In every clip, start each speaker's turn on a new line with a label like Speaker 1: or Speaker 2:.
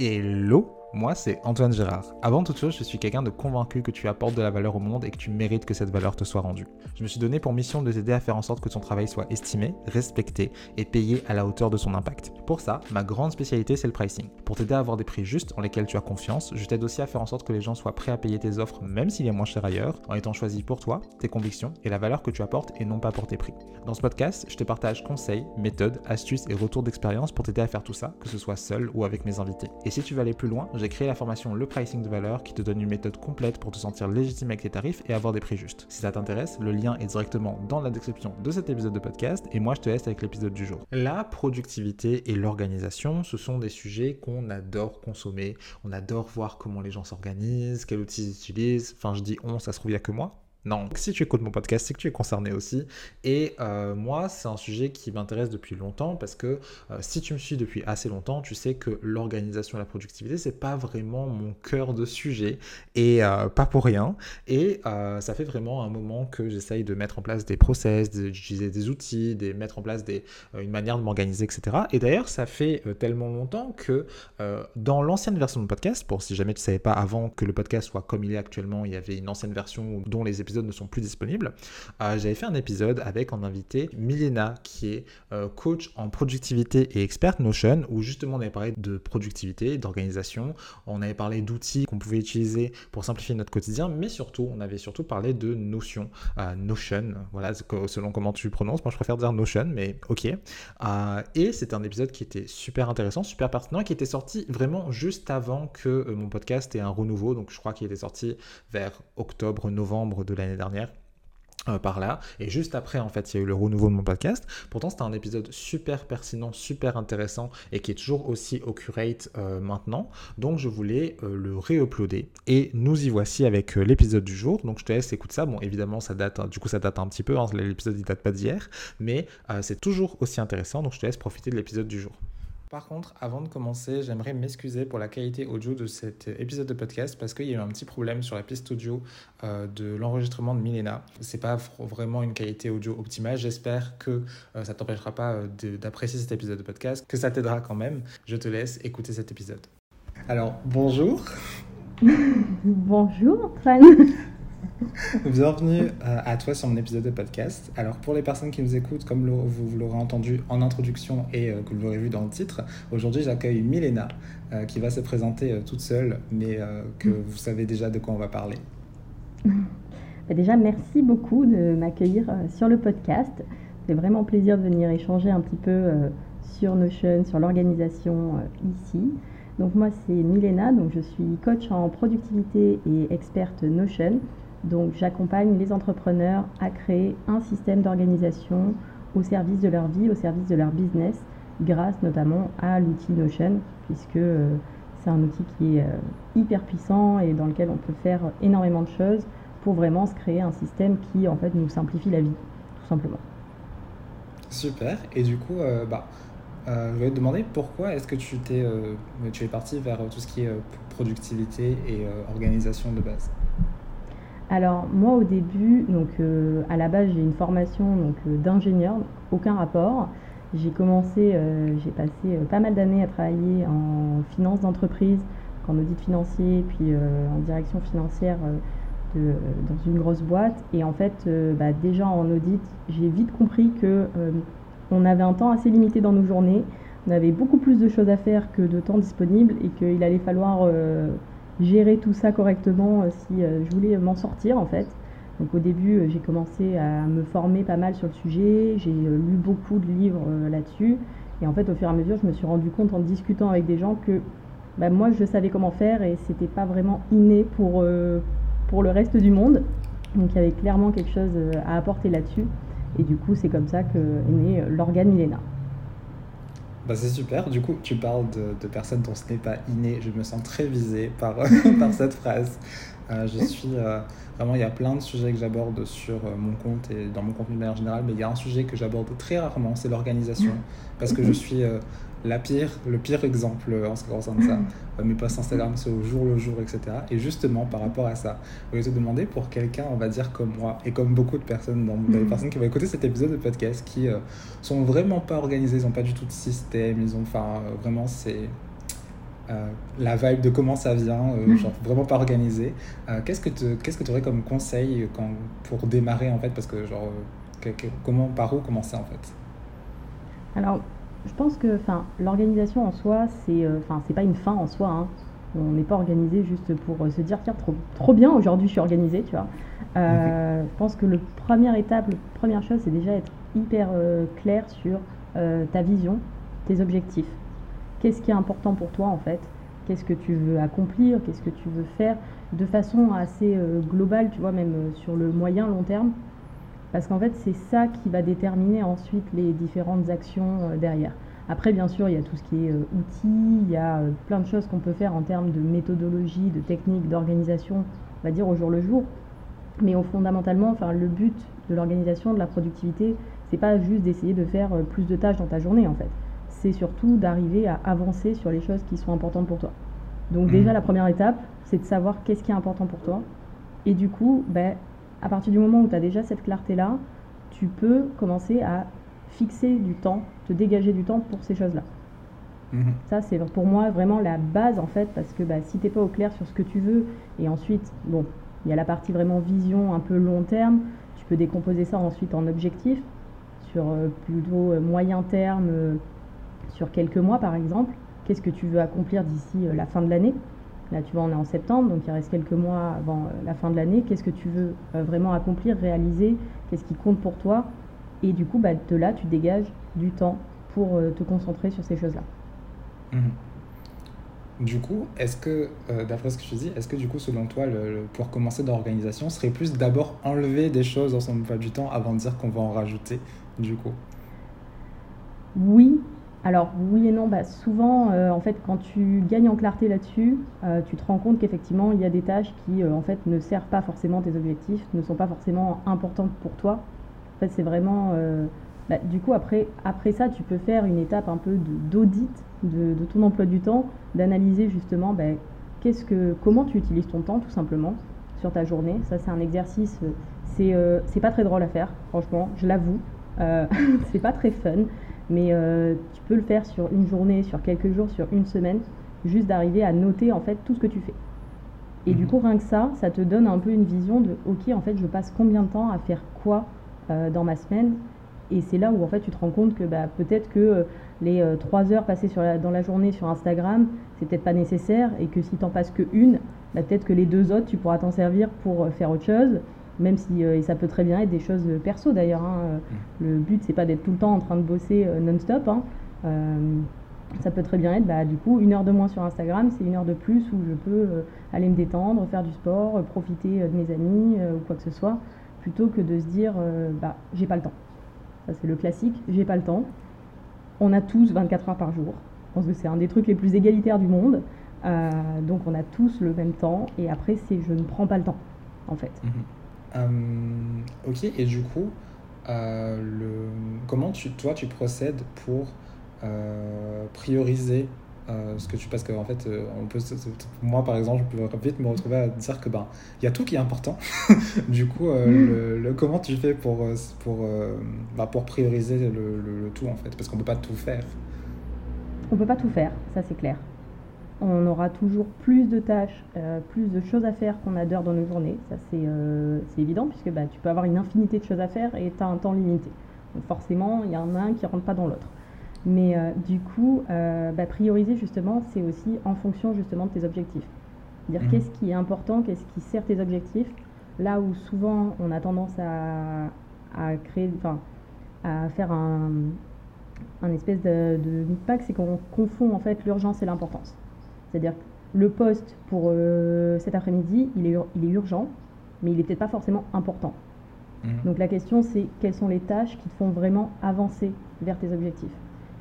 Speaker 1: Hello moi, c'est Antoine Gérard. Avant toute chose, je suis quelqu'un de convaincu que tu apportes de la valeur au monde et que tu mérites que cette valeur te soit rendue. Je me suis donné pour mission de t'aider à faire en sorte que ton travail soit estimé, respecté et payé à la hauteur de son impact. Pour ça, ma grande spécialité, c'est le pricing. Pour t'aider à avoir des prix justes en lesquels tu as confiance, je t'aide aussi à faire en sorte que les gens soient prêts à payer tes offres même s'il est moins cher ailleurs, en étant choisi pour toi, tes convictions et la valeur que tu apportes et non pas pour tes prix. Dans ce podcast, je te partage conseils, méthodes, astuces et retours d'expérience pour t'aider à faire tout ça, que ce soit seul ou avec mes invités. Et si tu veux aller plus loin, j'ai créé la formation Le Pricing de Valeur qui te donne une méthode complète pour te sentir légitime avec tes tarifs et avoir des prix justes. Si ça t'intéresse, le lien est directement dans la description de cet épisode de podcast et moi je te laisse avec l'épisode du jour. La productivité et l'organisation, ce sont des sujets qu'on adore consommer, on adore voir comment les gens s'organisent, quels outils ils utilisent. Enfin, je dis on, ça se trouve, il n'y a que moi. Non, si tu écoutes mon podcast, c'est que tu es concerné aussi. Et euh, moi, c'est un sujet qui m'intéresse depuis longtemps parce que euh, si tu me suis depuis assez longtemps, tu sais que l'organisation et la productivité, c'est pas vraiment mon cœur de sujet et euh, pas pour rien. Et ça fait vraiment un moment que j'essaye de mettre en place des process, d'utiliser des outils, de mettre en place des, une manière de m'organiser, etc. Et d'ailleurs, ça fait tellement longtemps que dans l'ancienne version de mon podcast, pour si jamais tu savais pas avant que le podcast soit comme il est actuellement, il y avait une ancienne version dont les épisodes ne sont plus disponibles, euh, j'avais fait un épisode avec en invité Milena, qui est euh, coach en productivité et experte Notion, où justement on avait parlé de productivité, d'organisation, on avait parlé d'outils qu'on pouvait utiliser pour simplifier notre quotidien, mais surtout, on avait surtout parlé de Notion, euh, Notion, voilà, selon comment tu prononces, moi je préfère dire Notion, mais ok. et c'était un épisode qui était super intéressant, super pertinent, qui était sorti vraiment juste avant que mon podcast ait un renouveau, donc je crois qu'il était sorti vers octobre, novembre de l'année dernière. Euh, par là. Et juste après en fait il y a eu le renouveau de mon podcast. Pourtant c'était un épisode super pertinent super intéressant et qui est toujours aussi accurate euh, maintenant. Donc je voulais euh, le réuploader. Et nous y voici avec l'épisode du jour. Donc je te laisse écouter ça. Bon évidemment ça date du coup ça date un petit peu hein, l'épisode il date pas d'hier. Mais c'est toujours aussi intéressant. Donc je te laisse profiter de l'épisode du jour par contre, avant de commencer, j'aimerais m'excuser pour la qualité audio de cet épisode de podcast parce qu'il y a eu un petit problème sur la piste audio euh, de l'enregistrement de Milena. C'est pas vraiment une qualité audio optimale. J'espère que euh, ça t'empêchera pas euh, d'apprécier cet épisode de podcast, que ça t'aidera quand même. Je te laisse écouter cet épisode. Alors, bonjour.
Speaker 2: bonjour Antoine.
Speaker 1: Bienvenue euh, à toi sur mon épisode de podcast. Alors pour les personnes qui nous écoutent, comme vous l'aurez entendu en introduction et euh, que vous l'aurez vu dans le titre, aujourd'hui j'accueille Milena euh, qui va se présenter toute seule, mais que mm. vous savez déjà de quoi on va parler.
Speaker 2: Bah, déjà, merci beaucoup de m'accueillir sur le podcast. C'est vraiment plaisir de venir échanger un petit peu sur Notion, sur l'organisation ici. Donc moi c'est Milena, donc je suis coach en productivité et experte Notion. Donc j'accompagne les entrepreneurs à créer un système d'organisation au service de leur vie, au service de leur business, grâce notamment à l'outil Notion, puisque euh, c'est un outil qui est euh, hyper puissant et dans lequel on peut faire énormément de choses pour vraiment se créer un système qui en fait nous simplifie la vie, tout simplement.
Speaker 1: Super. Et du coup, euh, bah, je voulais te demander pourquoi est-ce que tu, tu es parti vers tout ce qui est productivité et organisation de base?
Speaker 2: Alors moi au début, donc euh, à la base j'ai une formation euh, d'ingénieur, aucun rapport. J'ai commencé, euh, j'ai passé pas mal d'années à travailler en finance d'entreprise, en audit financier, puis en direction financière dans une grosse boîte. Et en fait, bah, déjà en audit, j'ai vite compris que on avait un temps assez limité dans nos journées, on avait beaucoup plus de choses à faire que de temps disponible et qu'il allait falloir gérer tout ça correctement euh, si euh, je voulais m'en sortir en fait. Donc au début, euh, j'ai commencé à me former pas mal sur le sujet, j'ai lu beaucoup de livres là-dessus. Et en fait, au fur et à mesure, je me suis rendu compte en discutant avec des gens que bah, moi, je savais comment faire et c'était pas vraiment inné pour, pour le reste du monde. Donc il y avait clairement quelque chose à apporter là-dessus. Et du coup, c'est comme ça que est né l'organe Milena.
Speaker 1: Bah, c'est super. Du coup, tu parles de, personnes dont ce n'est pas inné. Je me sens très visée par, par cette phrase. Euh, je suis euh, vraiment, il y a plein de sujets que j'aborde sur euh, mon compte et dans mon contenu de manière générale, mais il y a un sujet que j'aborde très rarement, c'est l'organisation. Parce que je suis la pire, le pire exemple en ce qui concerne ça. Euh, mes posts Instagram, c'est au jour le jour, etc. Et justement, par rapport à ça, je voulais te demander pour quelqu'un, on va dire comme moi, et comme beaucoup de personnes, dans, les personnes qui vont écouter cet épisode de podcast, qui euh, sont vraiment pas organisées, ils n'ont pas du tout de système, ils ont, enfin, euh, vraiment, c'est. la vibe de comment ça vient, genre vraiment pas organisé. qu'est-ce que tu qu'est-ce que aurais comme conseil quand, pour démarrer en fait? Parce que genre, comment, par où commencer en fait?
Speaker 2: Alors, je pense que l'organisation en soi, c'est enfin c'est pas une fin en soi. Hein. On n'est pas organisé juste pour se dire tiens trop, trop bien aujourd'hui je suis organisé, tu vois. Euh, je pense que la première étape, la première chose, c'est déjà être hyper euh, clair sur euh, ta vision, tes objectifs. Qu'est-ce qui est important pour toi en fait? Qu'est-ce que tu veux accomplir? Qu'est-ce que tu veux faire? De façon assez globale, tu vois, même sur le moyen long terme Parce qu'en fait, c'est ça qui va déterminer ensuite les différentes actions derrière. Après, bien sûr, il y a tout ce qui est outils, il y a plein de choses qu'on peut faire en termes de méthodologie, de technique, d'organisation, on va dire au jour le jour. Mais fondamentalement, enfin, le but de l'organisation, de la productivité, c'est pas juste d'essayer de faire euh, plus de tâches dans ta journée en fait. C'est surtout d'arriver à avancer sur les choses qui sont importantes pour toi. Donc mmh. déjà la première étape, c'est de savoir qu'est-ce qui est important pour toi. Et du coup, ben, à partir du moment où tu as déjà cette clarté-là, tu peux commencer à fixer du temps, te dégager du temps pour ces choses-là. Mmh. Ça, c'est pour moi vraiment la base en fait, parce que bah, si tu n'es pas au clair sur ce que tu veux, et ensuite, bon, il y a la partie vraiment vision un peu long terme. Tu peux décomposer ça ensuite en objectifs sur euh, plutôt euh, moyen terme, euh, sur quelques mois par exemple. Qu'est-ce que tu veux accomplir d'ici la fin de l'année? Là, tu vois, on est en septembre, donc il reste quelques mois avant la fin de l'année. Qu'est-ce que tu veux vraiment accomplir, réaliser? Qu'est-ce qui compte pour toi? Et du coup, bah, de là, tu dégages du temps pour te concentrer sur ces choses-là. Mmh.
Speaker 1: Du coup, est-ce que, euh, d'après ce que tu dis, est-ce que du coup, selon toi, le, pour commencer dans l'organisation, serait plus d'abord enlever des choses dans son emploi du temps avant de dire qu'on va en rajouter, du coup?
Speaker 2: Oui. Alors, oui et non. Bah, souvent, euh, en fait, quand tu gagnes en clarté là-dessus, euh, tu te rends compte qu'effectivement, il y a des tâches qui, en fait, ne servent pas forcément tes objectifs, ne sont pas forcément importantes pour toi. En fait, c'est vraiment bah, du coup, après, après ça, tu peux faire une étape un peu d'audit de, de, ton emploi du temps, d'analyser justement bah, qu'est-ce que, comment tu utilises ton temps tout simplement sur ta journée. Ça, c'est un exercice, c'est euh, pas très drôle à faire, franchement, je l'avoue. Euh, c'est pas très fun, mais euh, tu peux le faire sur une journée, sur quelques jours, sur une semaine, juste d'arriver à noter en fait tout ce que tu fais. Et du mhm. coup, rien que ça, ça te donne un peu une vision de OK, en fait, je passe combien de temps à faire quoi dans ma semaine et c'est là où en fait tu te rends compte que bah, peut-être que euh, les euh, trois heures passées sur dans la journée sur Instagram, c'est peut-être pas nécessaire et que si tu n'en passes que une, bah, peut-être que les deux autres, tu pourras t'en servir pour euh, faire autre chose, même si et ça peut très bien être des choses perso d'ailleurs. Hein, mm. Le but c'est pas d'être tout le temps en train de bosser non-stop. Hein. ça peut très bien être bah, du coup une heure de moins sur Instagram, c'est une heure de plus où je peux aller me détendre, faire du sport, profiter de mes amis ou quoi que ce soit, plutôt que de se dire bah j'ai pas le temps c'est le classique, j'ai pas le temps. On a tous 24 heures par jour. Je pense que c'est un des trucs les plus égalitaires du monde. Euh, donc on a tous le même temps et après c'est je ne prends pas le temps en fait. Mhm.
Speaker 1: Euh, ok et du coup euh, le, comment tu, toi tu procèdes pour prioriser euh, ce que tu parce que en fait euh, on peut moi par exemple je peux vite me retrouver à dire que ben il y a tout qui est important. Du coup euh, mm. le, comment tu fais pour pour bah, pour prioriser le, le, tout en fait? Parce qu'on peut pas tout faire.
Speaker 2: On peut pas tout faire ça c'est clair on aura toujours plus de tâches plus de choses à faire qu'on a d'heures dans nos journées ça c'est évident puisque bah, tu peux avoir une infinité de choses à faire et tu as un temps limité donc forcément il y en a un qui rentre pas dans l'autre mais euh, du coup, euh, bah, prioriser justement, c'est aussi en fonction justement de tes objectifs. Dire mhm. qu'est-ce qui est important, qu'est-ce qui sert tes objectifs. Là où souvent on a tendance à, à créer, enfin, à faire un, un espèce de, de c'est qu'on confond en fait l'urgence et l'importance. C'est-à-dire le poste pour euh, cet après-midi, il est, il est urgent, mais il n'est peut-être pas forcément important. Mhm. Donc la question c'est quelles sont les tâches qui te font vraiment avancer vers tes objectifs?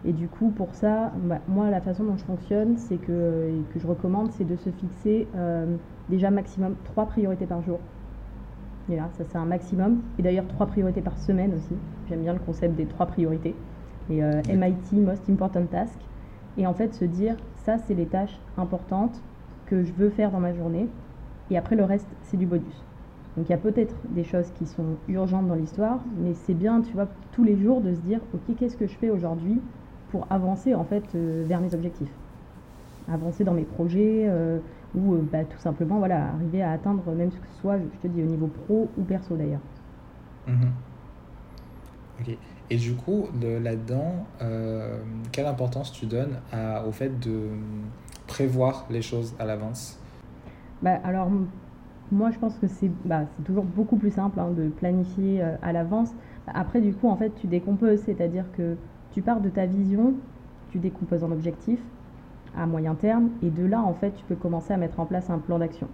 Speaker 2: Et du coup, pour ça, bah, moi, la façon dont je fonctionne, c'est que, et que je recommande, c'est de se fixer euh, déjà maximum trois priorités par jour. Et là, ça c'est un maximum. Et d'ailleurs, trois priorités par semaine aussi. J'aime bien le concept des trois priorités. Et euh, MIT, Most Important Task. Et en fait, se dire, c'est les tâches importantes que je veux faire dans ma journée. Et après, le reste, c'est du bonus. Donc il y a peut-être des choses qui sont urgentes dans l'histoire, mais c'est bien, tu vois, tous les jours de se dire, ok, qu'est-ce que je fais aujourd'hui pour avancer en fait euh, vers mes objectifs? avancer dans mes projets ou bah, tout simplement voilà, arriver à atteindre même ce que ce soit, je te dis, au niveau pro ou perso d'ailleurs.
Speaker 1: Mhm. Et du coup, là-dedans, quelle importance tu donnes au fait de prévoir les choses à l'avance?
Speaker 2: Bah, Alors, moi, je pense que c'est bah, toujours beaucoup plus simple hein, de planifier à l'avance. Après, du coup, en fait, tu décomposes, c'est-à-dire que tu pars de ta vision, tu décomposes en objectifs à moyen terme, et de là, en fait, tu peux commencer à mettre en place un plan d'action.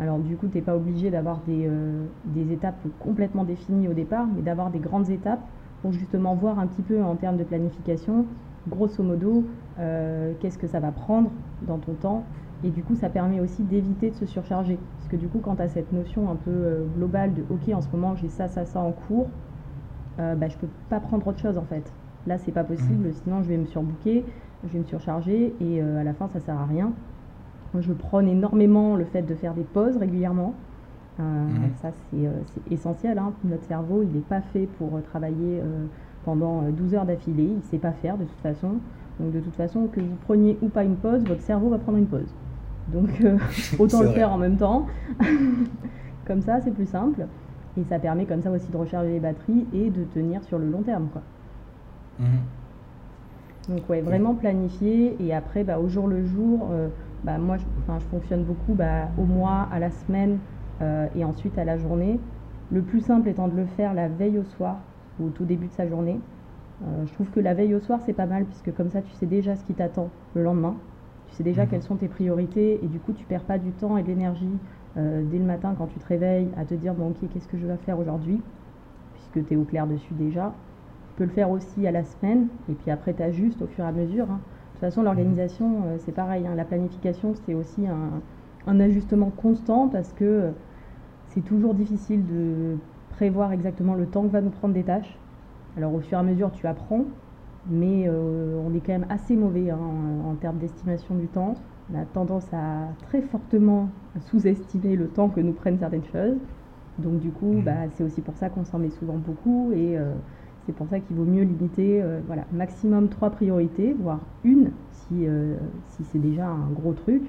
Speaker 2: Alors, du coup, tu n'es pas obligé d'avoir euh, des, étapes complètement définies au départ, mais d'avoir des grandes étapes pour justement voir un petit peu en termes de planification, grosso modo, euh, qu'est-ce que ça va prendre dans ton temps. Et du coup, ça permet aussi d'éviter de se surcharger. Parce que du coup, quand tu as cette notion un peu euh, globale de OK, en ce moment, j'ai ça, ça, ça en cours, euh, bah, je peux pas prendre autre chose en fait. Là, c'est pas possible, mmh. sinon je vais me surbooker, je vais me surcharger et euh, à la fin, ça sert à rien. Je prône énormément le fait de faire des pauses régulièrement. Euh, mmh. Ça, c'est essentiel. Hein. Notre cerveau, il n'est pas fait pour travailler pendant 12 heures d'affilée. Il ne sait pas faire de toute façon. Donc, de toute façon, que vous preniez ou pas une pause, votre cerveau va prendre une pause. Donc, autant le faire en même temps. Comme ça, c'est plus simple. Et ça permet comme ça aussi de recharger les batteries et de tenir sur le long terme. Quoi. Mhm. Donc ouais, vraiment planifier et après bah, au jour le jour, euh, bah, moi je, je, fonctionne beaucoup bah, au mois, à la semaine euh, et ensuite à la journée. Le plus simple étant de le faire la veille au soir ou au tout début de sa journée. Euh, je trouve que la veille au soir c'est pas mal puisque comme ça tu sais déjà ce qui t'attend le lendemain. Tu sais déjà mhm. quelles sont tes priorités et du coup tu perds pas du temps et de l'énergie euh, dès le matin quand tu te réveilles à te dire bon ok qu'est-ce que je vais faire aujourd'hui? Puisque tu es au clair dessus déjà. Tu peux le faire aussi à la semaine et puis après tu ajustes au fur et à mesure. Hein. De toute façon l'organisation euh, c'est pareil, hein. la planification c'est aussi un, un, ajustement constant parce que euh, c'est toujours difficile de prévoir exactement le temps que va nous prendre des tâches. Alors au fur et à mesure tu apprends mais on est quand même assez mauvais hein, en termes d'estimation du temps on a tendance à très fortement sous-estimer le temps que nous prennent certaines choses. Donc du coup, mmh. bah, c'est aussi pour ça qu'on s'en met souvent beaucoup et euh, c'est pour ça qu'il vaut mieux limiter euh, voilà, maximum trois priorités, voire une si, euh, si c'est déjà un gros truc.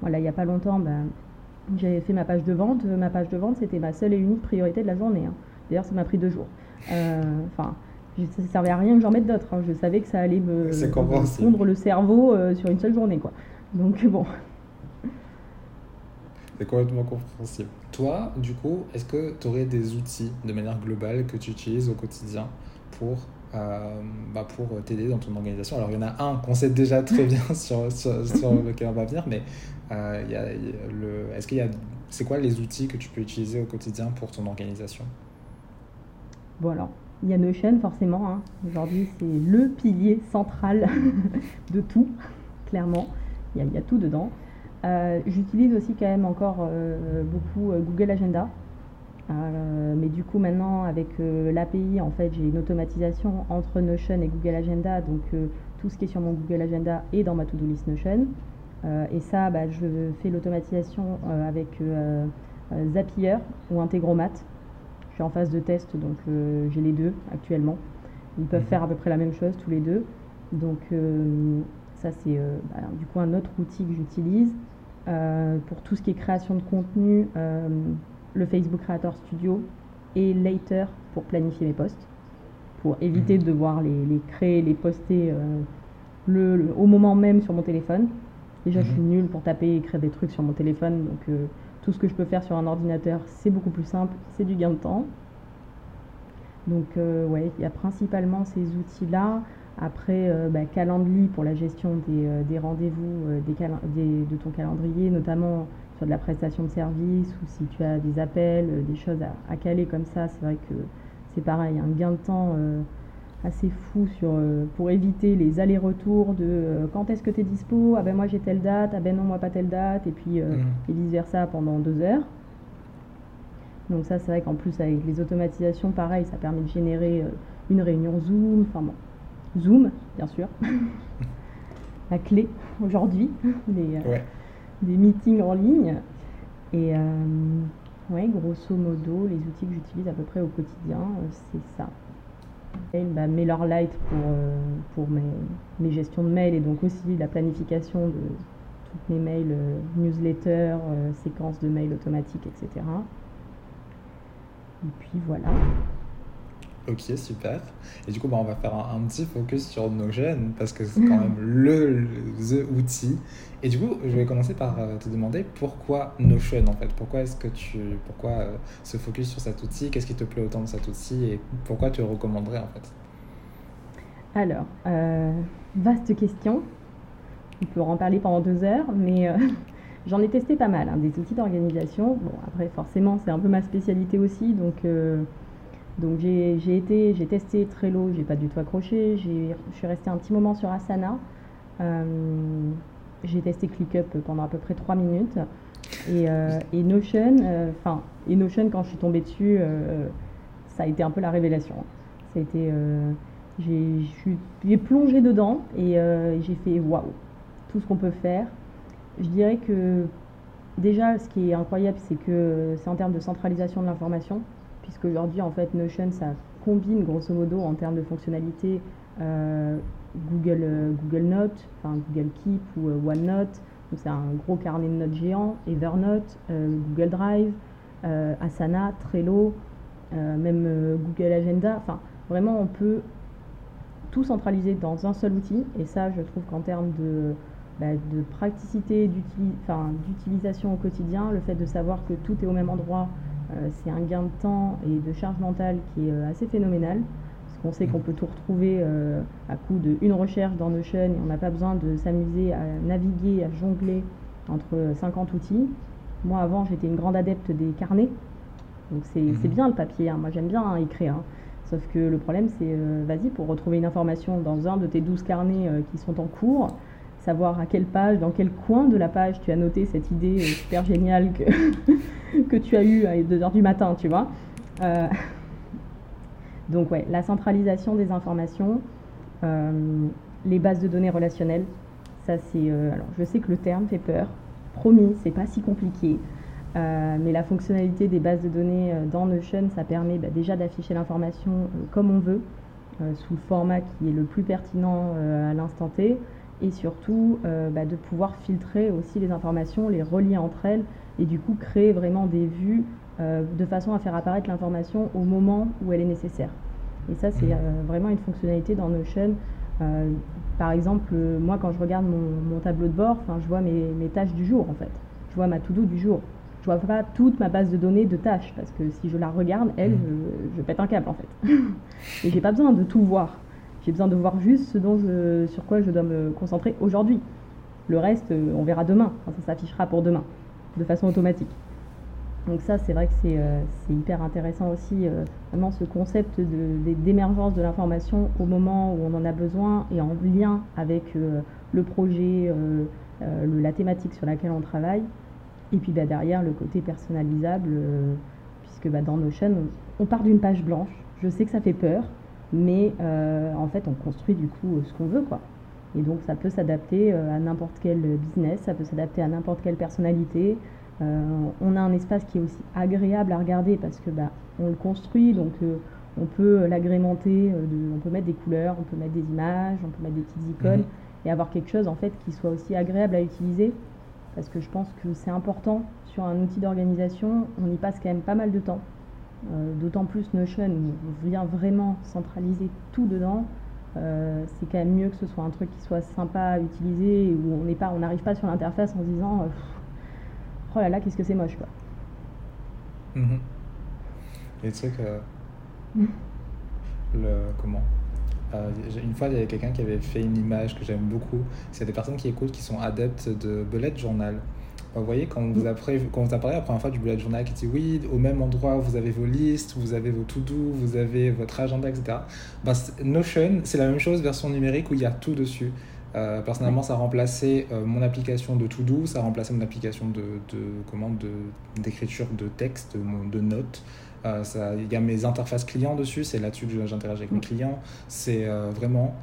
Speaker 2: Voilà, il n'y a pas longtemps, j'avais fait ma page de vente. Ma page de vente, c'était ma seule et unique priorité de la journée. Hein. D'ailleurs, ça m'a pris deux jours. Enfin, ça ne servait à rien que j'en mette d'autres. Hein. Je savais que ça allait me, fondre le cerveau sur une seule journée. Quoi. Donc bon.
Speaker 1: C'est complètement compréhensible. Toi, du coup, est-ce que tu aurais des outils de manière globale que tu utilises au quotidien pour, euh, bah pour t'aider dans ton organisation Alors, il y en a un qu'on sait déjà très bien sur, sur, lequel on va venir, mais euh, y a, le, est-ce qu'il y a, c'est quoi les outils que tu peux utiliser au quotidien pour ton organisation?
Speaker 2: Bon, alors, il y a Notion, forcément. Hein. Aujourd'hui, c'est le pilier central de tout, clairement il y, a tout dedans. Euh, j'utilise aussi quand même encore euh, beaucoup euh, Google Agenda. Mais du coup maintenant avec l'API en fait j'ai une automatisation entre Notion et Google Agenda donc tout ce qui est sur mon Google Agenda est dans ma to-do list Notion et ça bah, je fais l'automatisation avec Zapier ou Integromat je suis en phase de test donc j'ai les deux actuellement ils peuvent mhm. faire à peu près la même chose tous les deux donc ça, c'est euh, bah, du coup un autre outil que j'utilise. Euh, pour tout ce qui est création de contenu, euh, le Facebook Creator Studio et Later pour planifier mes posts, pour éviter mhm. de devoir les, créer, les poster le, au moment même sur mon téléphone. Déjà, je suis mhm. nulle pour taper et écrire des trucs sur mon téléphone, donc tout ce que je peux faire sur un ordinateur, c'est beaucoup plus simple, c'est du gain de temps. Donc, ouais, il y a principalement ces outils-là. Après, euh, bah, Calendly pour la gestion des, euh, rendez-vous euh, de ton calendrier, notamment de la prestation de service ou si tu as des appels, des choses à, caler comme ça, c'est vrai que c'est pareil, un gain de temps assez fou sur, pour éviter les allers-retours de quand est-ce que tu es dispo, ah ben moi j'ai telle date, ah ben non moi pas telle date, et puis mmh. et vice versa pendant deux heures. Donc ça c'est vrai qu'en plus avec les automatisations, pareil, ça permet de générer une réunion Zoom, enfin bon, Zoom, bien sûr. la clé aujourd'hui euh, des, meetings en ligne. Et euh, ouais, grosso modo, les outils que j'utilise à peu près au quotidien, euh, c'est ça. Bah, MailerLite pour, pour mes, mes, gestions de mails et donc aussi la planification de, toutes mes mails, newsletters, séquences de mails automatiques, etc. Et puis voilà.
Speaker 1: Ok, super. Et du coup, bah, on va faire un, petit focus sur Notion parce que c'est quand même le, the outil. Et du coup, je vais commencer par euh, te demander pourquoi Notion en fait. Pourquoi est-ce que tu, pourquoi euh, se focus sur cet outil? Qu'est-ce qui te plaît autant de cet outil? Et pourquoi tu le recommanderais en fait?
Speaker 2: Alors, euh, vaste question. On peut en parler pendant deux heures, mais j'en ai testé pas mal, hein, des outils d'organisation. Bon, après, forcément, c'est un peu ma spécialité aussi, donc donc j'ai été, j'ai testé Trello, j'ai pas du tout accroché. Je suis restée un petit moment sur Asana. Euh, j'ai testé ClickUp pendant à peu près 3 minutes. Et, euh, Notion, euh, enfin, Notion quand je suis tombée dessus, ça a été un peu la révélation. Ça a été, j'ai plongé dedans et j'ai fait waouh, tout ce qu'on peut faire. Je dirais que déjà, ce qui est incroyable, c'est que c'est en termes de centralisation de l'information puisqu'aujourd'hui, en fait, Notion, ça combine grosso modo en termes de fonctionnalité euh, Google, euh, Google Notes, enfin Google Keep ou euh, OneNote. Donc c'est un gros carnet de notes géant, Evernote, Google Drive, Asana, Trello, même Google Agenda. Enfin, vraiment, on peut tout centraliser dans un seul outil. Et ça, je trouve qu'en termes de, bah, de praticité, d'utilisation au quotidien, le fait de savoir que tout est au même endroit, c'est un gain de temps et de charge mentale qui est euh, assez phénoménal. Parce qu'on sait qu'on peut tout retrouver euh, à coup d'une recherche dans Notion et on n'a pas besoin de s'amuser à naviguer, à jongler entre 50 outils. Moi, avant, j'étais une grande adepte des carnets. Donc, c'est mhm. bien le papier. Hein. Moi, j'aime bien hein, écrire. Hein. Sauf que le problème, c'est, vas-y, pour retrouver une information dans un de tes 12 carnets qui sont en cours, savoir à quelle page, dans quel coin de la page tu as noté cette idée euh, super géniale que, que tu as eue à 2h du matin, tu vois. Euh, donc ouais, la centralisation des informations, euh, les bases de données relationnelles, ça c'est... alors je sais que le terme fait peur, promis, c'est pas si compliqué. mais la fonctionnalité des bases de données dans Notion, ça permet bah, déjà d'afficher l'information comme on veut, sous le format qui est le plus pertinent à l'instant T et surtout euh, bah, de pouvoir filtrer aussi les informations, les relier entre elles et du coup créer vraiment des vues euh, de façon à faire apparaître l'information au moment où elle est nécessaire. Et ça, c'est mmh. euh, vraiment une fonctionnalité dans Notion. par exemple, moi, quand je regarde mon, tableau de bord, je vois mes, mes, tâches du jour en fait. Je vois ma to-do du jour. Je vois pas toute ma base de données de tâches parce que si je la regarde, elle, mmh. je, je pète un câble en fait. et j'ai pas besoin de tout voir. J'ai besoin de voir juste sur quoi je dois me concentrer aujourd'hui. Le reste, euh, on verra demain. ça s'affichera pour demain, de façon automatique. Donc ça, c'est vrai que c'est euh, hyper intéressant aussi, euh, vraiment ce concept d'émergence de, l'information au moment où on en a besoin et en lien avec le projet, la thématique sur laquelle on travaille. Et puis bah, derrière, le côté personnalisable, puisque bah, dans Notion, on part d'une page blanche. Je sais que ça fait peur, mais euh, en fait on construit du coup euh, ce qu'on veut quoi. Et donc ça peut s'adapter euh, à n'importe quel business, ça peut s'adapter à n'importe quelle personnalité. on a un espace qui est aussi agréable à regarder parce que bah, on le construit, donc on peut l'agrémenter, on peut mettre des couleurs, on peut mettre des images, on peut mettre des petites icônes mhm. et avoir quelque chose en fait qui soit aussi agréable à utiliser. Parce que je pense que c'est important sur un outil d'organisation, on y passe quand même pas mal de temps. Euh, d'autant plus Notion vient vraiment centraliser tout dedans. Euh, c'est quand même mieux que ce soit un truc qui soit sympa à utiliser où on n'est pas, on n'arrive pas sur l'interface en se disant euh, oh là là qu'est-ce que c'est moche quoi.
Speaker 1: Mm-hmm. Et tu sais que le comment une fois, il y avait quelqu'un qui avait fait une image que j'aime beaucoup. C'est des personnes qui écoutent qui sont adeptes de bullet journal. Vous voyez, quand on vous a, quand vous a parlé la première fois du bullet journal qui dit oui, au même endroit, vous avez vos listes, vous avez vos to-do, vous avez votre agenda, etc. Bah, Notion, c'est la même chose, version numérique, où il y a tout dessus. Euh, personnellement, ça a remplacé euh, mon application de to-do, ça a remplacé mon application de, de commande d'écriture de, texte, de, de notes. Euh, il y a mes interfaces clients dessus, c'est là-dessus que j'interagis avec mes clients. C'est vraiment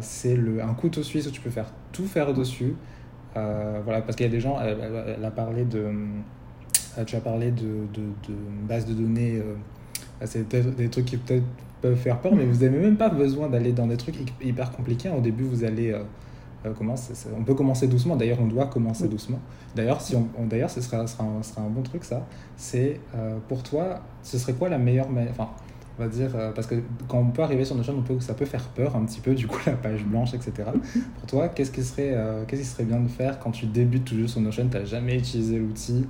Speaker 1: c'est un couteau suisse où tu peux faire tout faire dessus. Euh, voilà, parce qu'il y a des gens, elle, a parlé de, euh, tu as parlé de, de, de base de données, euh, c'est des trucs qui peut-être peuvent faire peur, mais vous n'avez même pas besoin d'aller dans des trucs hyper compliqués. Au début, vous allez commence, on peut commencer doucement. D'ailleurs, on doit commencer doucement. D'ailleurs, si on, d'ailleurs, ce sera, sera, un, sera, un, bon truc ça. C'est pour toi, ce serait quoi la meilleure, enfin, on va dire, parce que quand on peut arriver sur Notion, on ça peut faire peur un petit peu, du coup, la page blanche, etc. Pour toi, qu'est-ce qui serait, qu'est-ce qui serait bien de faire quand tu débutes toujours sur Notion, tu n'as jamais utilisé l'outil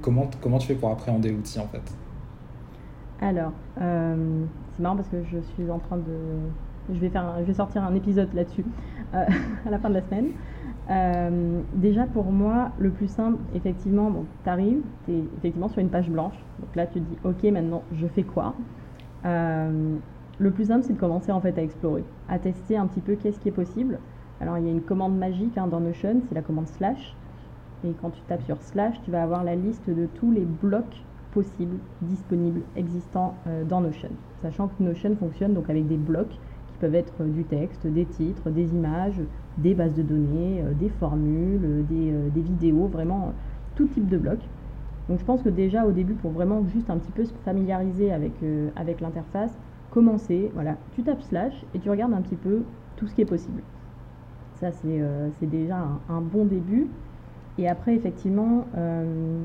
Speaker 1: comment, comment tu fais pour appréhender l'outil en fait?
Speaker 2: Alors, euh, c'est marrant parce que je suis en train de. Je vais, faire je vais sortir un épisode là-dessus euh, à la fin de la semaine. Euh, déjà pour moi, le plus simple, effectivement, tu arrives, tu es effectivement sur une page blanche. Donc là, tu dis, ok, maintenant, je fais quoi Le plus simple, c'est de commencer en fait à explorer, à tester un petit peu qu'est-ce qui est possible. Alors, il y a une commande magique hein, dans Notion, c'est la commande slash. Et quand tu tapes sur slash, tu vas avoir la liste de tous les blocs possibles, disponibles, existants euh, dans Notion. Sachant que Notion fonctionne donc avec des blocs peuvent être euh, du texte, des titres, des images, des bases de données, euh, des formules, des, des, vidéos, vraiment tout type de blocs. Donc je pense que déjà au début, pour vraiment juste un petit peu se familiariser avec, avec l'interface, commencer, voilà, tu tapes slash et tu regardes un petit peu tout ce qui est possible. Ça c'est déjà un, bon début. Et après, effectivement, euh,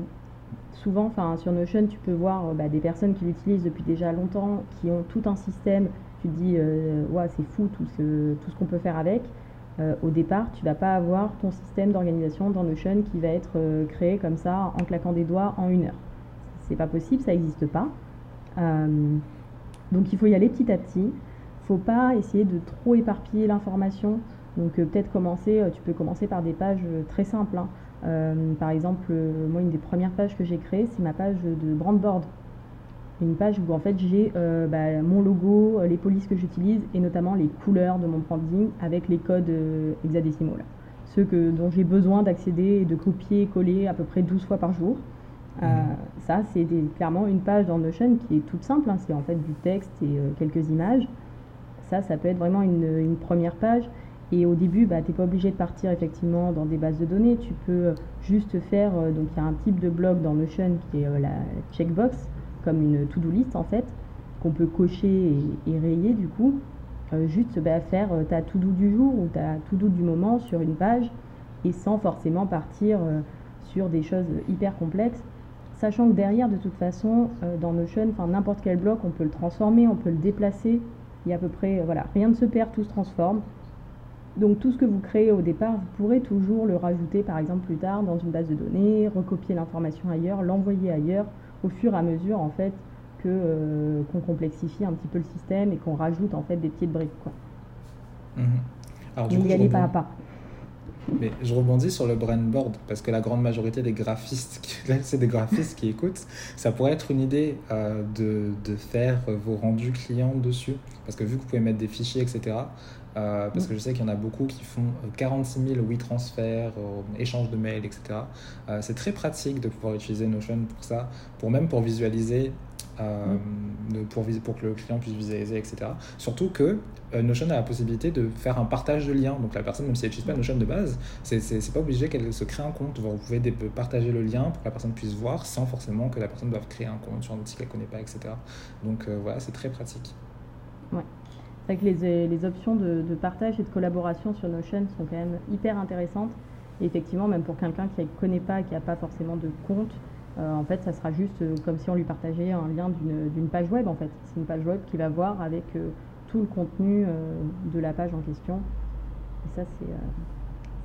Speaker 2: souvent, sur Notion, tu peux voir euh, bah, des personnes qui l'utilisent depuis déjà longtemps, qui ont tout un système. Tu dis, euh, c'est fou tout ce, tout ce qu'on peut faire avec. au départ, tu vas pas avoir ton système d'organisation dans Notion qui va être créé comme ça en claquant des doigts en une heure. C'est pas possible, ça n'existe pas. donc il faut y aller petit à petit. Faut pas essayer de trop éparpiller l'information. Donc peut-être commencer, tu peux commencer par des pages très simples. Hein. Euh, par exemple, euh, moi, une des premières pages que j'ai créées, c'est ma page de brandboard. Une page où en fait j'ai euh, bah, mon logo, les polices que j'utilise et notamment les couleurs de mon branding avec les codes hexadécimaux. Ceux que, dont j'ai besoin d'accéder et de copier et coller à peu près 12 fois par jour. Mhm. ça, c'est clairement une page dans Notion qui est toute simple. Hein. c'est en fait du texte et quelques images. Ça, ça peut être vraiment une première page. Et au début, bah, tu n'es pas obligé de partir effectivement dans des bases de données. Tu peux euh, juste faire, euh, donc il y a un type de bloc dans Notion qui est euh, la checkbox, comme une to-do list en fait, qu'on peut cocher et, rayer du coup. juste bah, faire ta to-do du jour ou ta to-do du moment sur une page et sans forcément partir sur des choses hyper complexes. Sachant que derrière, de toute façon, dans Notion, n'importe quel bloc, on peut le transformer, on peut le déplacer. Il y a à peu près, voilà, rien ne se perd, tout se transforme. Donc tout ce que vous créez au départ, vous pourrez toujours le rajouter par exemple plus tard dans une base de données, recopier l'information ailleurs, l'envoyer ailleurs au fur et à mesure en fait que euh, qu'on complexifie un petit peu le système et qu'on rajoute en fait des petites briques quoi.
Speaker 1: Mhm. Alors,
Speaker 2: du y pas à pas.
Speaker 1: Mais je rebondis sur le board parce que la grande majorité des graphistes, c'est des graphistes qui écoutent, ça pourrait être une idée euh, de, de, faire vos rendus clients dessus. Parce que vu que vous pouvez mettre des fichiers, etc., euh, parce que je sais qu'il y en a beaucoup qui font 46 000 oui transferts, euh, échanges de mails, etc. C'est très pratique de pouvoir utiliser Notion pour ça, pour même pour visualiser pour, pour, que le client puisse visualiser, etc. Surtout que Notion a la possibilité de faire un partage de liens. Donc la personne, même si elle n'utilise pas Notion de base, c'est pas obligé qu'elle se crée un compte. Vous pouvez partager le lien pour que la personne puisse voir sans forcément que la personne doive créer un compte sur un outil qu'elle ne connaît pas, etc. Donc voilà, c'est très pratique.
Speaker 2: Ouais. C'est vrai que les, options de, de, partage et de collaboration sur Notion sont quand même hyper intéressantes. Et effectivement, même pour quelqu'un qui ne connaît pas, qui n'a pas forcément de compte, euh, en fait, ça sera juste euh, comme si on lui partageait un lien d'une page web. En fait, c'est une page web qui va voir avec euh, tout le contenu de la page en question. Et ça,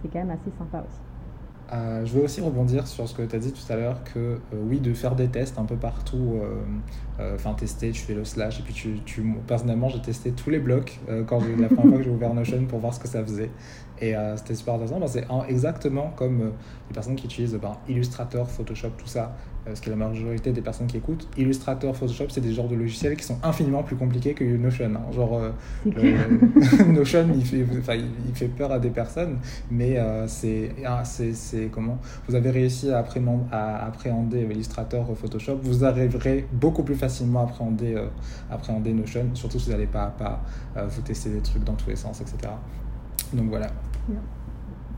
Speaker 2: c'est quand même assez sympa aussi.
Speaker 1: Euh, je veux aussi rebondir sur ce que tu as dit tout à l'heure, que euh, oui, de faire des tests un peu partout, euh, enfin tester, tu fais le slash, et puis personnellement, j'ai testé tous les blocs quand la première fois que j'ai ouvert Notion pour voir ce que ça faisait. Et c'était super intéressant, c'est exactement comme les personnes qui utilisent ben, Illustrator, Photoshop, tout ça, ce qui est la majorité des personnes qui écoutent, Illustrator, Photoshop, c'est des genres de logiciels qui sont infiniment plus compliqués que Notion. Hein. Genre, Notion, il fait, il, fait peur à des personnes, mais c'est c'est comment vous avez réussi à appréhender, à appréhender Illustrator, Photoshop, vous arriverez beaucoup plus facilement à appréhender, euh, appréhender Notion, surtout si vous n'allez pas à pas euh, vous tester des trucs dans tous les sens, etc. Donc voilà.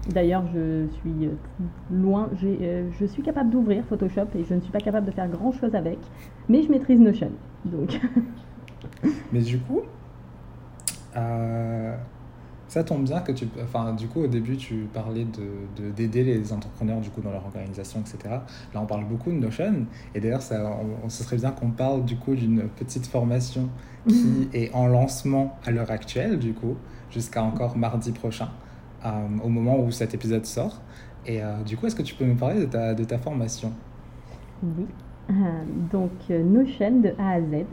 Speaker 2: D'ailleurs, je suis euh, loin, je suis capable d'ouvrir Photoshop et je ne suis pas capable de faire grand chose avec, mais je maîtrise Notion. Donc.
Speaker 1: mais du coup, ça tombe bien que tu. Enfin, du coup, au début, tu parlais de, d'aider les entrepreneurs du coup, dans leur organisation, etc. Là, on parle beaucoup de Notion. Et d'ailleurs, ça, on, ce serait bien qu'on parle du coup d'une petite formation qui est en lancement à l'heure actuelle, du coup, jusqu'à encore mardi prochain, euh, au moment où cet épisode sort. Et euh, du coup, est-ce que tu peux nous parler de ta, formation?
Speaker 2: Oui. Euh, donc, Notion de A à Z.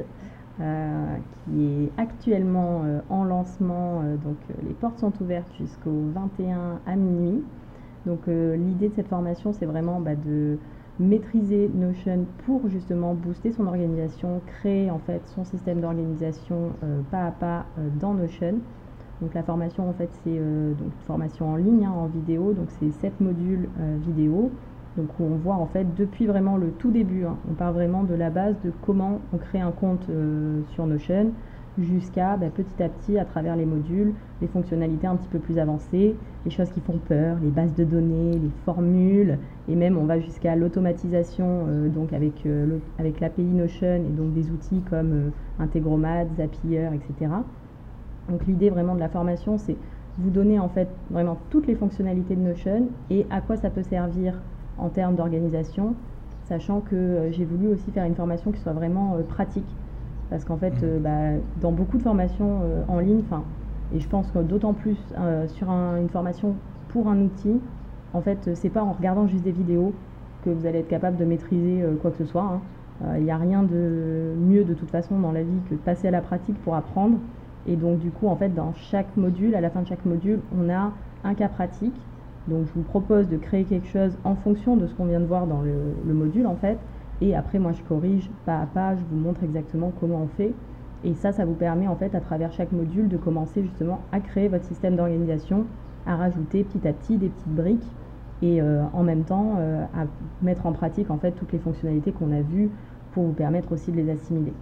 Speaker 2: Euh, qui est actuellement euh, en lancement. Euh, donc les portes sont ouvertes jusqu'au 21 à minuit. Donc l'idée de cette formation, c'est vraiment bah, de maîtriser Notion pour justement booster son organisation, créer en fait son système d'organisation pas à pas dans Notion. Donc la formation en fait c'est une formation en ligne, hein, en vidéo, donc c'est 7 modules vidéo. Donc on voit en fait depuis vraiment le tout début, hein, on part vraiment de la base de comment on crée un compte euh, sur Notion jusqu'à bah, petit à petit à travers les modules, les fonctionnalités un petit peu plus avancées, les choses qui font peur, les bases de données, les formules, et même on va jusqu'à l'automatisation euh, donc avec, euh, avec l'API Notion et donc des outils comme Integromat, Zapier, etc. Donc l'idée vraiment de la formation c'est vous donner en fait vraiment toutes les fonctionnalités de Notion et à quoi ça peut servir en termes d'organisation, sachant que euh, j'ai voulu aussi faire une formation qui soit vraiment euh, pratique. Parce qu'en fait, mmh. euh, bah, dans beaucoup de formations en ligne, et je pense que d'autant plus sur une formation pour un outil, en fait, c'est pas en regardant juste des vidéos que vous allez être capable de maîtriser quoi que ce soit. Il hein. n'y a rien de mieux de toute façon dans la vie que de passer à la pratique pour apprendre. Et donc du coup, en fait, dans chaque module, à la fin de chaque module, on a un cas pratique donc je vous propose de créer quelque chose en fonction de ce qu'on vient de voir dans le, module en fait. Et après moi je corrige pas à pas, je vous montre exactement comment on fait. Et ça, ça vous permet en fait à travers chaque module de commencer justement à créer votre système d'organisation, à rajouter petit à petit des petites briques et euh, en même temps euh, à mettre en pratique en fait toutes les fonctionnalités qu'on a vues pour vous permettre aussi de les assimiler.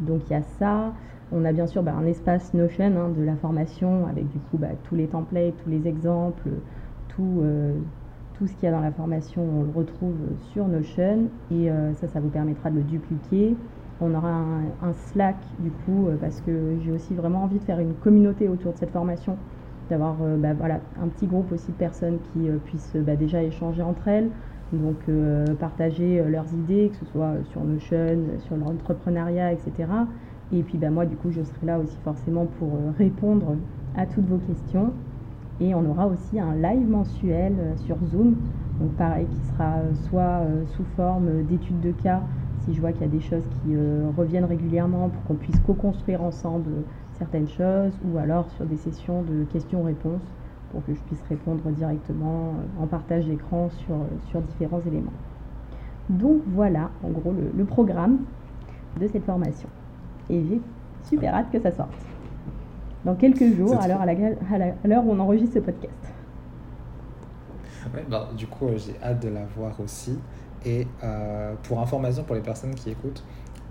Speaker 2: Donc il y a ça. On a bien sûr bah, un espace Notion hein, de la formation avec du coup bah, tous les templates, tous les exemples, tout, euh, tout ce qu'il y a dans la formation, on le retrouve sur Notion et euh, ça, ça vous permettra de le dupliquer. On aura un, Slack du coup euh, parce que j'ai aussi vraiment envie de faire une communauté autour de cette formation, d'avoir bah, un petit groupe aussi de personnes qui puissent déjà échanger entre elles, donc partager leurs idées, que ce soit sur Notion, sur l'entrepreneuriat, etc. Et puis bah, moi du coup je serai là aussi forcément pour répondre à toutes vos questions. Et on aura aussi un live mensuel euh, sur Zoom, donc pareil, qui sera euh, soit euh, sous forme d'études de cas, si je vois qu'il y a des choses qui reviennent régulièrement pour qu'on puisse co-construire ensemble certaines choses, ou alors sur des sessions de questions-réponses pour que je puisse répondre directement en partage d'écran sur, sur différents éléments. Donc voilà, en gros, le programme de cette formation. Et j'ai super hâte que ça sorte dans quelques jours, à l'heure où on enregistre ce podcast.
Speaker 1: Ouais, bah, du coup, euh, j'ai hâte de la voir aussi. Et euh, pour information pour les personnes qui écoutent,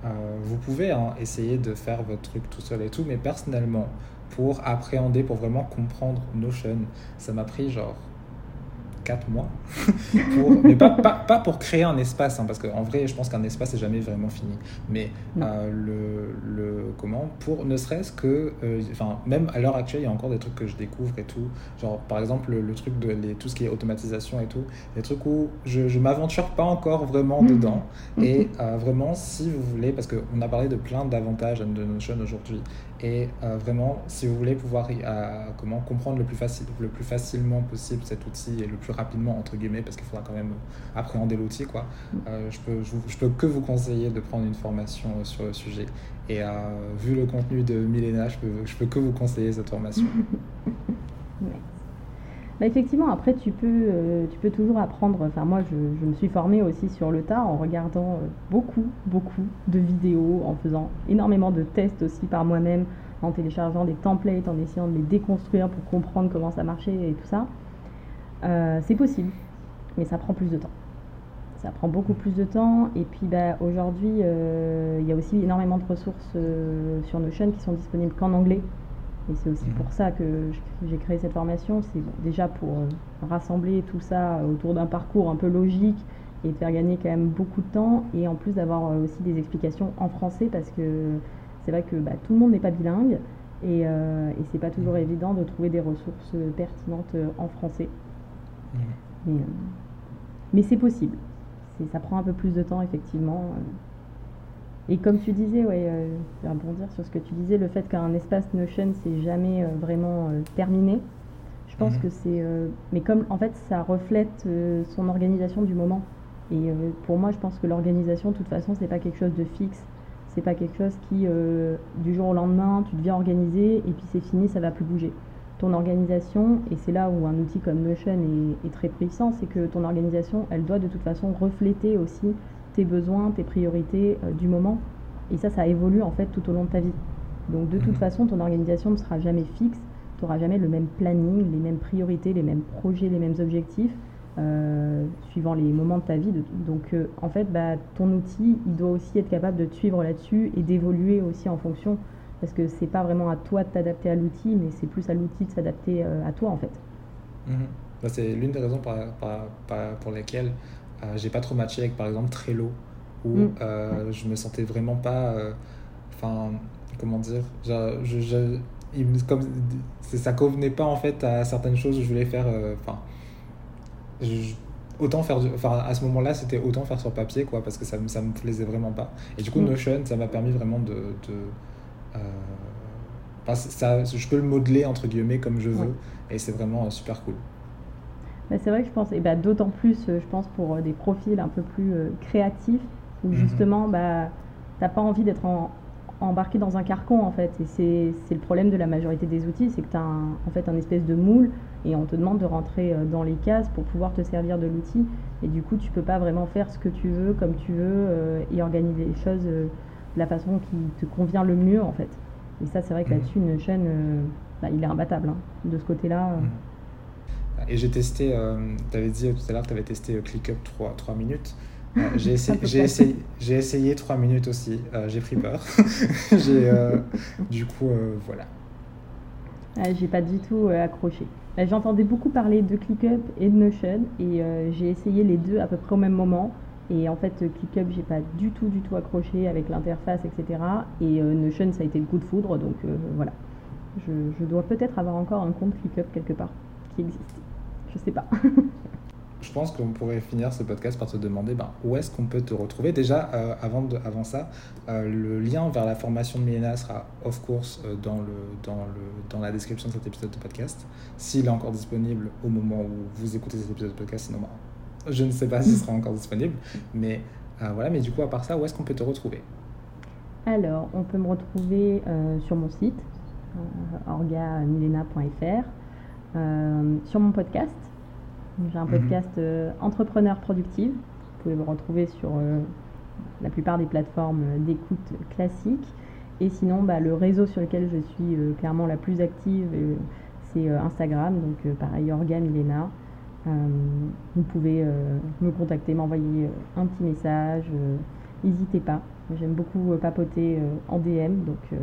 Speaker 1: euh, vous pouvez hein, essayer de faire votre truc tout seul et tout, mais personnellement, pour appréhender, pour vraiment comprendre Notion, ça m'a pris genre 4 mois. pour, mais pas, pas, pas, pour créer un espace, hein, parce qu'en vrai, je pense qu'un espace n'est jamais vraiment fini. Mais euh, le, le, comment Pour ne serait-ce que. Euh, enfin, même à l'heure actuelle, il y a encore des trucs que je découvre et tout. Genre, par exemple, le, truc de les, tout ce qui est automatisation et tout. Des trucs où je m'aventure pas encore vraiment mhm. dedans. Mhm. Et euh, vraiment, si vous voulez, parce qu'on a parlé de plein d'avantages de Notion aujourd'hui. Et vraiment, si vous voulez pouvoir comment comprendre le plus, facile, le plus facilement possible cet outil et le plus rapidement, entre guillemets, parce qu'il faudra quand même appréhender l'outil, quoi. Mm. Euh, je, peux, je, peux que vous conseiller de prendre une faire sur le sujet. Et euh, vu le contenu de Milena, je peux, je peux que vous conseiller cette formation.
Speaker 2: Bah, effectivement, après, tu peux, euh, tu peux toujours apprendre. Enfin, moi, je, me suis formée aussi sur le tas en regardant beaucoup, beaucoup de vidéos, en faisant énormément de tests aussi par moi-même, en téléchargeant des templates, en essayant de les déconstruire pour comprendre comment ça marchait et tout ça. Euh, c'est possible, mais ça prend plus de temps. Ça prend beaucoup plus de temps. Et puis bah, aujourd'hui, euh, il y a aussi énormément de ressources euh, sur Notion qui sont disponibles qu'en anglais. Et c'est aussi pour ça que j'ai créé cette formation. C'est déjà pour rassembler tout ça autour d'un parcours un peu logique et de faire gagner quand même beaucoup de temps. Et en plus d'avoir aussi des explications en français parce que c'est vrai que bah, tout le monde n'est pas bilingue. Et, euh, et c'est pas toujours évident de trouver des ressources pertinentes en français. Mais, euh, mais c'est possible. Ça prend un peu plus de temps, effectivement. Et comme tu disais, ouais, euh, je vais rebondir sur ce que tu disais, le fait qu'un espace Notion, c'est jamais vraiment terminé. Je pense mhm. que c'est. mais comme en fait, ça reflète son organisation du moment. Et pour moi, je pense que l'organisation, de toute façon, c'est pas quelque chose de fixe. C'est pas quelque chose qui, euh, du jour au lendemain, tu deviens organisé et puis c'est fini, ça va plus bouger. Ton organisation, et c'est là où un outil comme Notion est, très puissant, c'est que ton organisation, elle doit de toute façon refléter aussi tes besoins, tes priorités euh, du moment. Et ça, ça évolue en fait tout au long de ta vie. Donc de toute mhm. façon, ton organisation ne sera jamais fixe, tu n'auras jamais le même planning, les mêmes priorités, les mêmes projets, les mêmes objectifs. Euh, suivant les moments de ta vie. donc euh, en fait, bah, ton outil, il doit aussi être capable de te suivre là-dessus et d'évoluer aussi en fonction. Parce que c'est pas vraiment à toi de t'adapter à l'outil, mais c'est plus à l'outil de s'adapter à toi en fait.
Speaker 1: Mhm. Bah, c'est l'une des raisons pour lesquelles j'ai pas trop matché avec par exemple Trello, où mm. je me sentais vraiment pas. Enfin, comment dire je, comme, ça convenait pas en fait à certaines choses que je voulais faire. Enfin autant faire enfin à ce moment-là c'était autant faire sur papier quoi parce que ça, ça me plaisait vraiment pas et du coup mm. Notion ça m'a permis vraiment de, de euh, ça je peux le modeler entre guillemets comme je veux et c'est vraiment euh, super cool
Speaker 2: c'est vrai que je pense et bah, d'autant plus euh, je pense pour des profils un peu plus créatifs où mm-hmm. justement bah t'as pas envie d'être en, embarqué dans un carcan en fait. Et c'est le problème de la majorité des outils, c'est que tu as un, en fait un espèce de moule et on te demande de rentrer euh, dans les cases pour pouvoir te servir de l'outil. Et du coup, tu peux pas vraiment faire ce que tu veux, comme tu veux, euh, et organiser les choses euh, de la façon qui te convient le mieux en fait. Et ça, c'est vrai que mmh. là-dessus, une chaîne, bah, il est imbattable hein, de ce côté-là. Mmh.
Speaker 1: Et j'ai testé, tu avais dit tout à l'heure tu avais testé ClickUp 3, 3 minutes. Euh, j'ai essayé, essayé, essayé, trois minutes aussi. Euh, j'ai pris peur. j'ai, euh, du coup, voilà.
Speaker 2: Ah, j'ai pas du tout accroché. J'entendais beaucoup parler de ClickUp et de Notion et j'ai essayé les deux à peu près au même moment. Et en fait, ClickUp, j'ai pas du tout, du tout accroché avec l'interface, etc. Et Notion, ça a été le coup de foudre. Donc voilà. Je, je dois peut-être avoir encore un compte ClickUp quelque part qui existe. Je sais pas.
Speaker 1: je pense qu'on pourrait finir ce podcast par te demander ben, où est-ce qu'on peut te retrouver? Déjà, euh, avant, de, avant ça, euh, le lien vers la formation de Milena sera of course euh, dans, le, dans, le, dans la description de cet épisode de podcast. S'il est encore disponible au moment où vous écoutez cet épisode de podcast, sinon ben, je ne sais pas s'il sera encore disponible. Mais voilà, mais du coup, à part ça, où est-ce qu'on peut te retrouver?
Speaker 2: Alors, on peut me retrouver sur mon site, orgamilena.fr, sur mon podcast j'ai un mhm. podcast euh, Entrepreneur Productive. Vous pouvez me retrouver sur euh, la plupart des plateformes d'écoute classiques. Et sinon, bah, le réseau sur lequel je suis euh, clairement la plus active, c'est Instagram. Donc, pareil, Orga Milena. vous pouvez me contacter, m'envoyer un petit message. N'hésitez pas. J'aime beaucoup papoter en DM. Donc,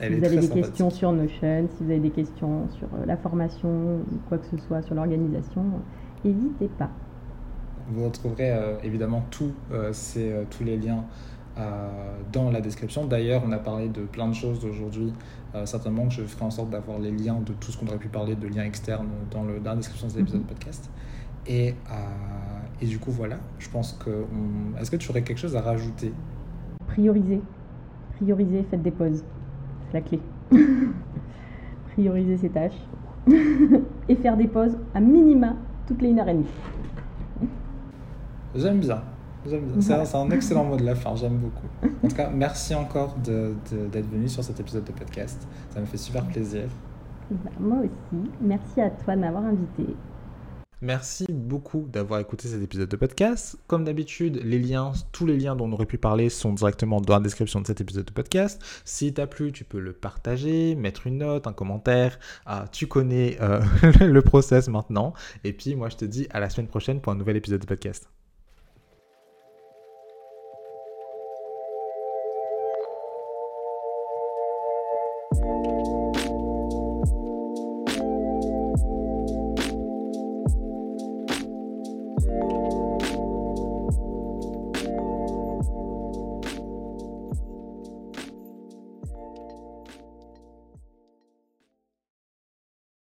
Speaker 2: si vous avez des questions sur Notion, si vous avez des questions sur euh, la formation quoi que ce soit sur l'organisation, n'hésitez pas.
Speaker 1: Vous retrouverez euh, évidemment tous, euh, tous les liens dans la description. D'ailleurs, on a parlé de plein de choses aujourd'hui. certainement que je ferai en sorte d'avoir les liens de tout ce qu'on aurait pu parler de liens externes dans, le, dans la description de cet épisode de podcast. Et, et, du coup, voilà, je pense que... Est-ce que tu aurais quelque chose à rajouter?
Speaker 2: Prioriser. Prioriser, faites des pauses la clé. Prioriser ses tâches et faire des pauses à minima toutes les 1 heure et demie.
Speaker 1: J'aime bien. C'est un, excellent mot de la fin, j'aime beaucoup. En tout cas, merci encore d'être venu sur cet épisode de podcast. Ça me fait super plaisir.
Speaker 2: Bah, moi aussi. Merci à toi de m'avoir invité.
Speaker 1: Merci beaucoup d'avoir écouté cet épisode de podcast. Comme d'habitude, les liens, tous les liens dont on aurait pu parler sont directement dans la description de cet épisode de podcast. Si t'a plu, tu peux le partager, mettre une note, un commentaire. Ah, tu connais euh, le process maintenant. Et puis moi, je te dis à la semaine prochaine pour un nouvel épisode de podcast.